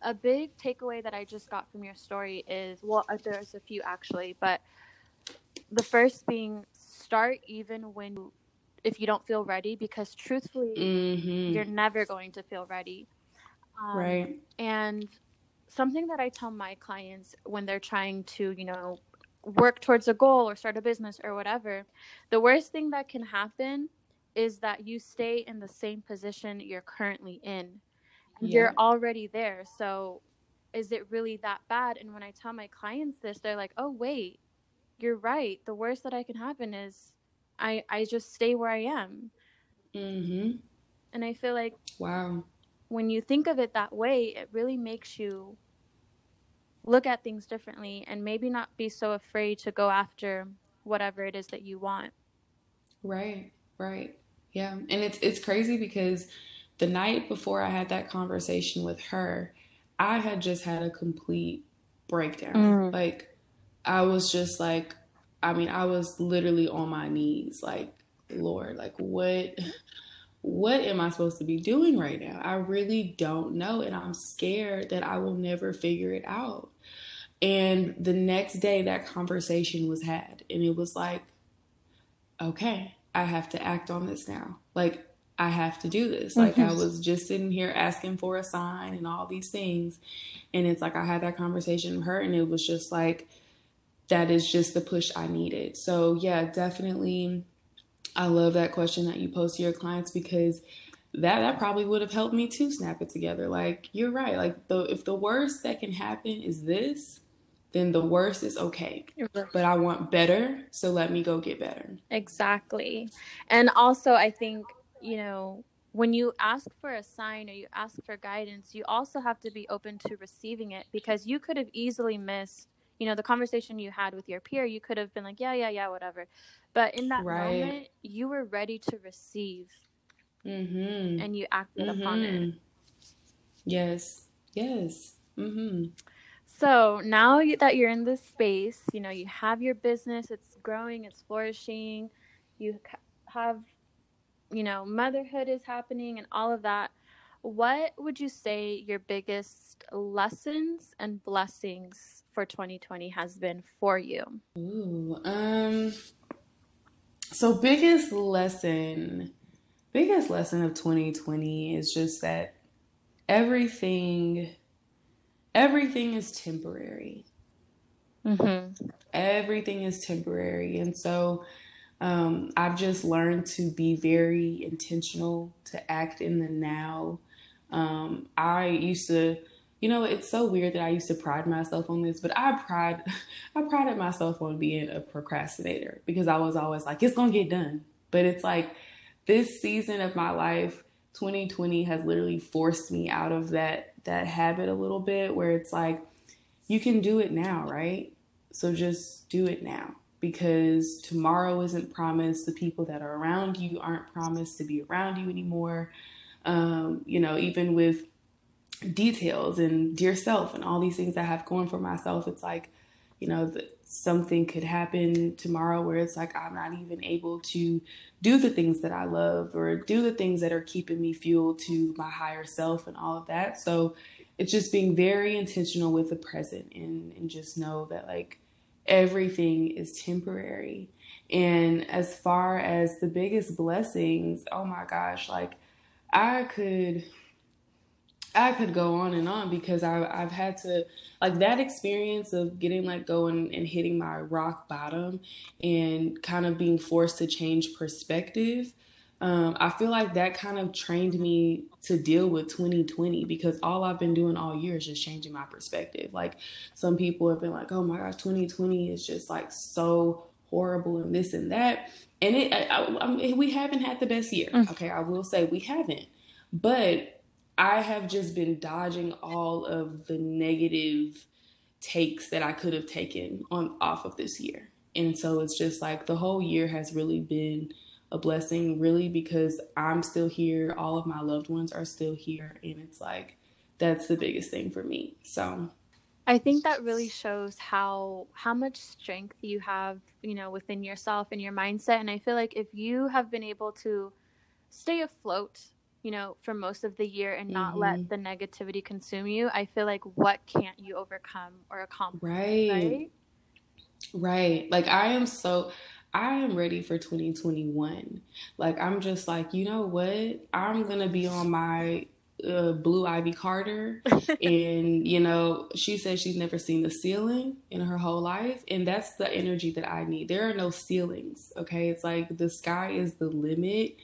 a big takeaway that I just got from your story is well uh, there's a few actually, but the first being start even when if you don't feel ready because truthfully mm-hmm. you're never going to feel ready. Um, right. And something that I tell my clients when they're trying to, you know, work towards a goal or start a business or whatever, the worst thing that can happen is that you stay in the same position you're currently in. Yeah. You're already there. So is it really that bad? And when I tell my clients this, they're like, "Oh, wait. You're right. The worst that I can happen is I I just stay where I am." Mhm. And I feel like wow. When you think of it that way, it really makes you look at things differently and maybe not be so afraid to go after whatever it is that you want. Right, right. Yeah. And it's it's crazy because the night before I had that conversation with her, I had just had a complete breakdown. Mm. Like I was just like I mean, I was literally on my knees like, Lord, like what what am I supposed to be doing right now? I really don't know and I'm scared that I will never figure it out. And the next day, that conversation was had, and it was like, okay, I have to act on this now. Like, I have to do this. Like, mm-hmm. I was just sitting here asking for a sign and all these things. And it's like, I had that conversation with her, and it was just like, that is just the push I needed. So, yeah, definitely. I love that question that you post to your clients because that that probably would have helped me to snap it together. Like you're right. Like the if the worst that can happen is this, then the worst is okay. But I want better, so let me go get better. Exactly. And also, I think, you know, when you ask for a sign or you ask for guidance, you also have to be open to receiving it because you could have easily missed, you know, the conversation you had with your peer. You could have been like, yeah, yeah, yeah, whatever. But in that right. moment, you were ready to receive mm-hmm. and you acted mm-hmm. upon it. Mm-hmm. Yes. Yes. Mm-hmm. So now that you're in this space, you know, you have your business, it's growing, it's flourishing, you have, you know, motherhood is happening and all of that. what would you say your biggest lessons and blessings for 2020 has been for you? Ooh, um, so biggest lesson, biggest lesson of 2020 is just that everything, everything is temporary. Mm-hmm. Everything is temporary, and so um, I've just learned to be very intentional, to act in the now. Um, I used to you know, it's so weird that I used to pride myself on this, but I pride (laughs) I prided myself on being a procrastinator because I was always like, it's gonna get done. But it's like this season of my life, 2020 has literally forced me out of that that habit a little bit where it's like you can do it now, right? So just do it now because tomorrow isn't promised. The people that are around you aren't promised to be around you anymore. Um, you know, even with details and dear self and all these things I have going for myself, it's like, you know, something could happen tomorrow where it's like I'm not even able to do the things that I love or do the things that are keeping me fueled to my higher self and all of that. So it's just being very intentional with the present and, and just know that like everything is temporary. And as far as the biggest blessings, oh my gosh, like I could I could go on and on because I, I've had to like that experience of getting let go and, and hitting my rock bottom and kind of being forced to change perspective. Um, I feel like that kind of trained me to deal with 2020 because all I've been doing all year is just changing my perspective. Like some people have been like, "Oh my gosh, 2020 is just like so horrible and this and that," and it I, I, we haven't had the best year. Mm. Okay, I will say we haven't, but I have just been dodging all of the negative takes that I could have taken on off of this year. And so it's just like the whole year has really been a blessing, really, because I'm still here. All of my loved ones are still here. And it's like, that's the biggest thing for me. So I think that really shows how how much strength you have, you know, within yourself and your mindset. And I feel like if you have been able to stay afloat you know, for most of the year and not mm-hmm. let the negativity consume you, I feel like what can't you overcome or accomplish? Right. Right. Right. Like I am so I am ready for 2021. Like I'm just like, you know what? I'm going to be on my uh, Blue Ivy Carter, (laughs) and you know, she says she's never seen the ceiling in her whole life, and that's the energy that I need. There are no ceilings, okay? It's like the sky is the limit,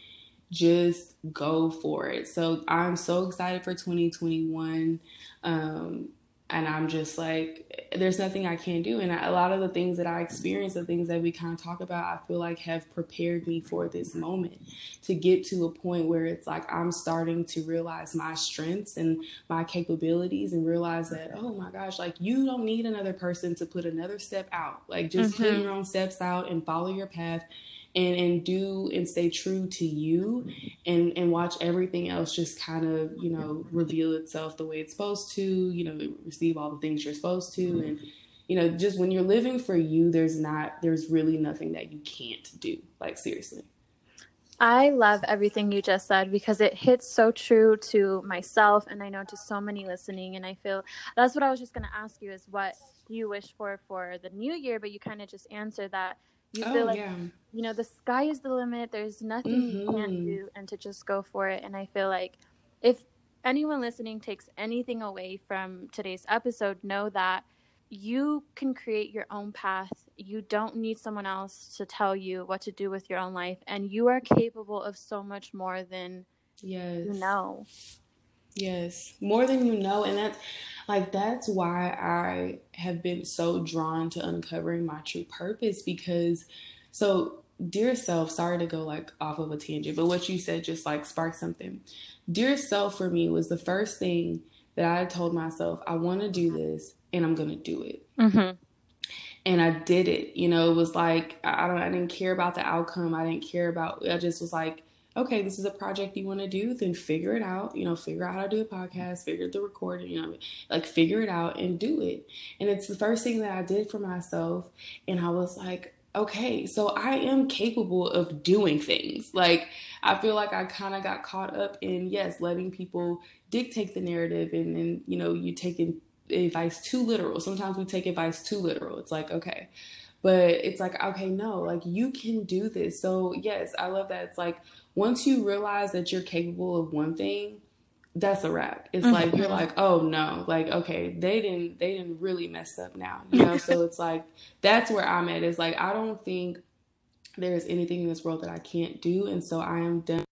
just go for it. So I'm so excited for 2021. Um, and I'm just like, there's nothing I can't do. And a lot of the things that I experience, the things that we kind of talk about, I feel like have prepared me for this moment to get to a point where it's like I'm starting to realize my strengths and my capabilities and realize that, oh my gosh, like you don't need another person to put another step out. Like just mm-hmm. put your own steps out and follow your path and and do and stay true to you and and watch everything else just kind of you know reveal itself the way it's supposed to you know receive all the things you're supposed to. Mm-hmm. And you know just when you're living for you there's not there's really nothing that you can't do like seriously. I love everything you just said because it hits so true to myself and I know to so many listening. And I feel that's what I was just going to ask you is what you wish for for the new year, but you kind of just answered that you oh, feel like yeah. you know the sky is the limit there's nothing mm-hmm. you can't mm-hmm. do and to just go for it and i feel like if anyone listening takes anything away from today's episode know that you can create your own path you don't need someone else to tell you what to do with your own life and you are capable of so much more than yes. you know yes more than you know and that's like that's why I have been so drawn to uncovering my true purpose because so dear self, sorry to go like off of a tangent, but what you said just like sparked something. Dear self for me was the first thing that I told myself, I want to do this and I'm going to do it. Mm-hmm. And I did it. You know, it was like, I don't, I didn't care about the outcome. I didn't care about, I just was like, okay, this is a project you want to do, then figure it out. You know, figure out how to do a podcast, figure the recording, you know, like figure it out and do it. And it's the first thing that I did for myself. And I was like, okay, so I am capable of doing things. Like, I feel like I kind of got caught up in, yes, letting people dictate the narrative and then, you know, you taking advice too literal. Sometimes we take advice too literal. It's like, okay. But it's like, okay, no, like you can do this. So, yes, I love that. It's like once you realize that you're capable of one thing, that's a wrap. It's mm-hmm. like you're like, oh no, like okay, they didn't they didn't really mess up now, you know. so it's like that's where I'm at. Is like I don't think there's anything in this world that I can't do, and so I am done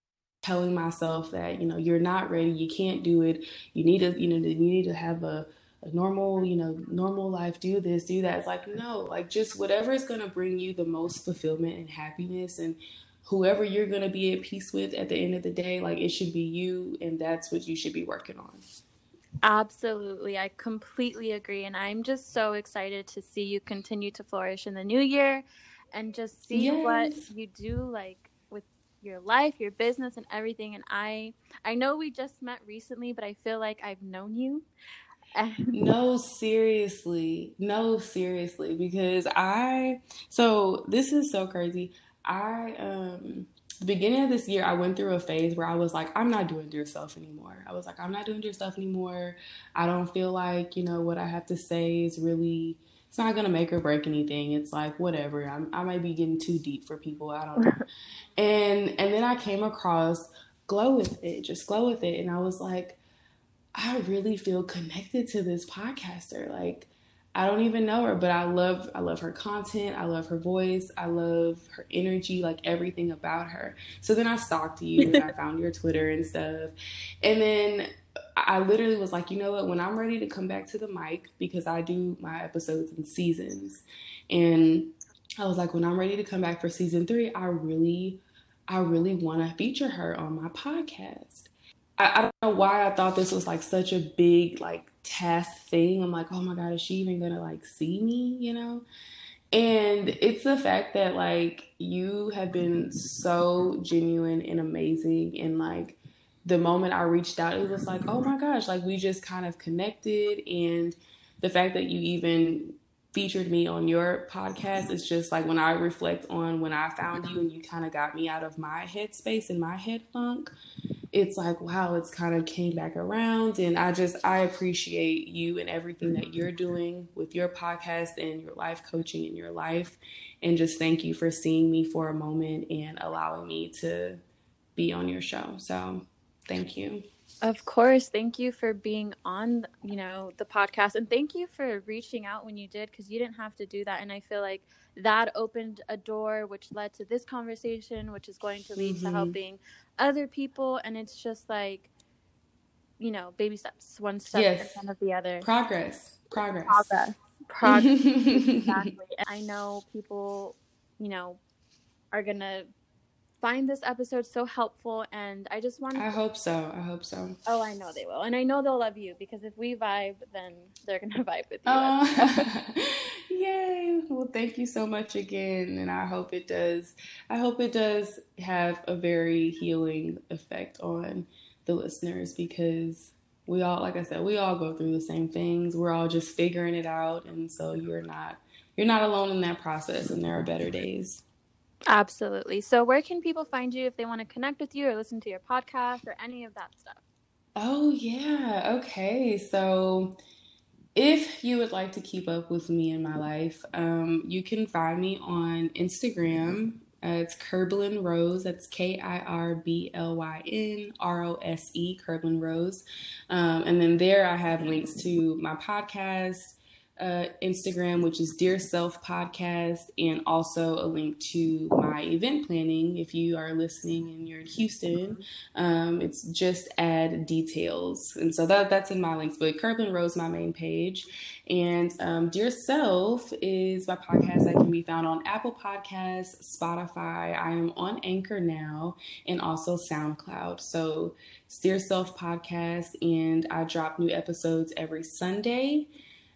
telling myself that you know you're not ready, you can't do it. You need to you know you need to have a normal, you know, normal life, do this, do that. It's like, no, like just whatever is going to bring you the most fulfillment and happiness and whoever you're going to be at peace with at the end of the day, like it should be you, and that's what you should be working on. Absolutely. I completely agree. And I'm just so excited to see you continue to flourish in the new year and just see yes. what you do like with your life, your business and everything. And I I know we just met recently, but I feel like I've known you. (laughs) no, seriously. No, seriously. Because I so this is so crazy. I um the beginning of this year I went through a phase where I was like, I'm not doing dear self anymore. I was like, I'm not doing dear self anymore. I don't feel like, you know, what I have to say is really it's not gonna make or break anything. It's like whatever. I'm, I might be getting too deep for people. I don't know. (laughs) and and then I came across glow with it, just glow with it, and I was like, I really feel connected to this podcaster. Like I don't even know her, but I love I love her content, I love her voice, I love her energy, like everything about her. So then I stalked you and I (laughs) found your Twitter and stuff. And then I literally was like, you know what, when I'm ready to come back to the mic, because I do my episodes in seasons. And I was like, when I'm ready to come back for season three, I really, I really want to feature her on my podcast. I, I don't know why I thought this was like such a big like task thing. I'm like, oh my god, is she even gonna like see me? You know? And it's the fact that like you have been so genuine and amazing and like the moment I reached out, it was like, oh my gosh, like we just kind of connected and the fact that you even featured me on your podcast is just like when I reflect on when I found you and you kind of got me out of my headspace and my head funk it's like wow it's kind of came back around. And i just i appreciate you and everything that you're doing with your podcast and your life coaching and your life. And just thank you for seeing me for a moment and allowing me to be on your show. So thank you. Of course. Thank you for being on you know the podcast. And thank you for reaching out when you did because you didn't have to do that. And i feel like that opened a door which led to this conversation which is going to lead mm-hmm. to helping other people and it's just like you know baby steps one step yes. in front of the other. Progress. Progress. Progress. (laughs) Progress exactly. And i know people you know are gonna find this episode so helpful and i just want i hope so. I hope so. Oh i know they will. And i know they'll love you because if we vibe then they're gonna (laughs) vibe with you. Uh, (laughs) (laughs) yay. Well thank you so much again and i hope it does i hope it does have a very healing effect on the listeners because we all like i said we all go through the same things. We're all just figuring it out and so you're not you're not alone in that process and there are better days Absolutely. So, where can people find you if they want to connect with you or listen to your podcast or any of that stuff? Oh, yeah. Okay. So, if you would like to keep up with me in my life, um, you can find me on Instagram. Uh, it's Kirblyn Rose. That's K I R B L Y N R O S E, Kirblyn Rose. Um, and then there I have links to my podcast, uh, Instagram, which is Dear Self Podcast, and also a link to my event planning. If you are listening and you're in Houston, um, it's just add details, and so that that's in my links. But Kirblyn Rose, my main page, and um, Dear Self is my podcast that can be found on Apple Podcasts, Spotify. I am on Anchor now, and also SoundCloud. So. Dear Self podcast, and I drop new episodes every Sunday.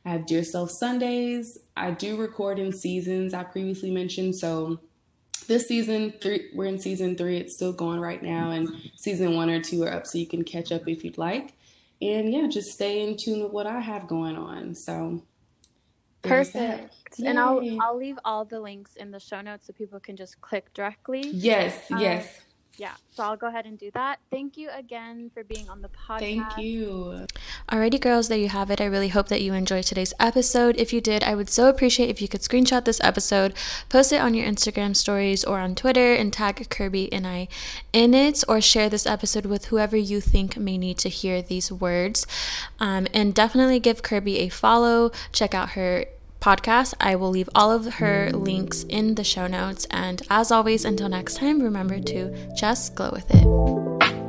I have Dear Self Sundays. I do record in seasons, I previously mentioned. So this season, three, we're in season three. It's still going right now, and season one or two are up, so you can catch up if you'd like. And yeah, just stay in tune with what I have going on. So Perfect. And I'll I'll leave all the links in the show notes so people can just click directly. Yes, um, yes yeah, so I'll go ahead and do that. Thank you again for being on the podcast. Thank you. Alrighty, girls, there you have it. I really hope that you enjoyed today's episode. If you did, I would so appreciate if you could screenshot this episode, post it on your Instagram stories or on Twitter, and tag Kirby and I in it, or share this episode with whoever you think may need to hear these words. Um, and definitely give Kirby a follow. Check out her podcast. I will leave all of her links in the show notes. And as always, until next time, remember to just glow with it.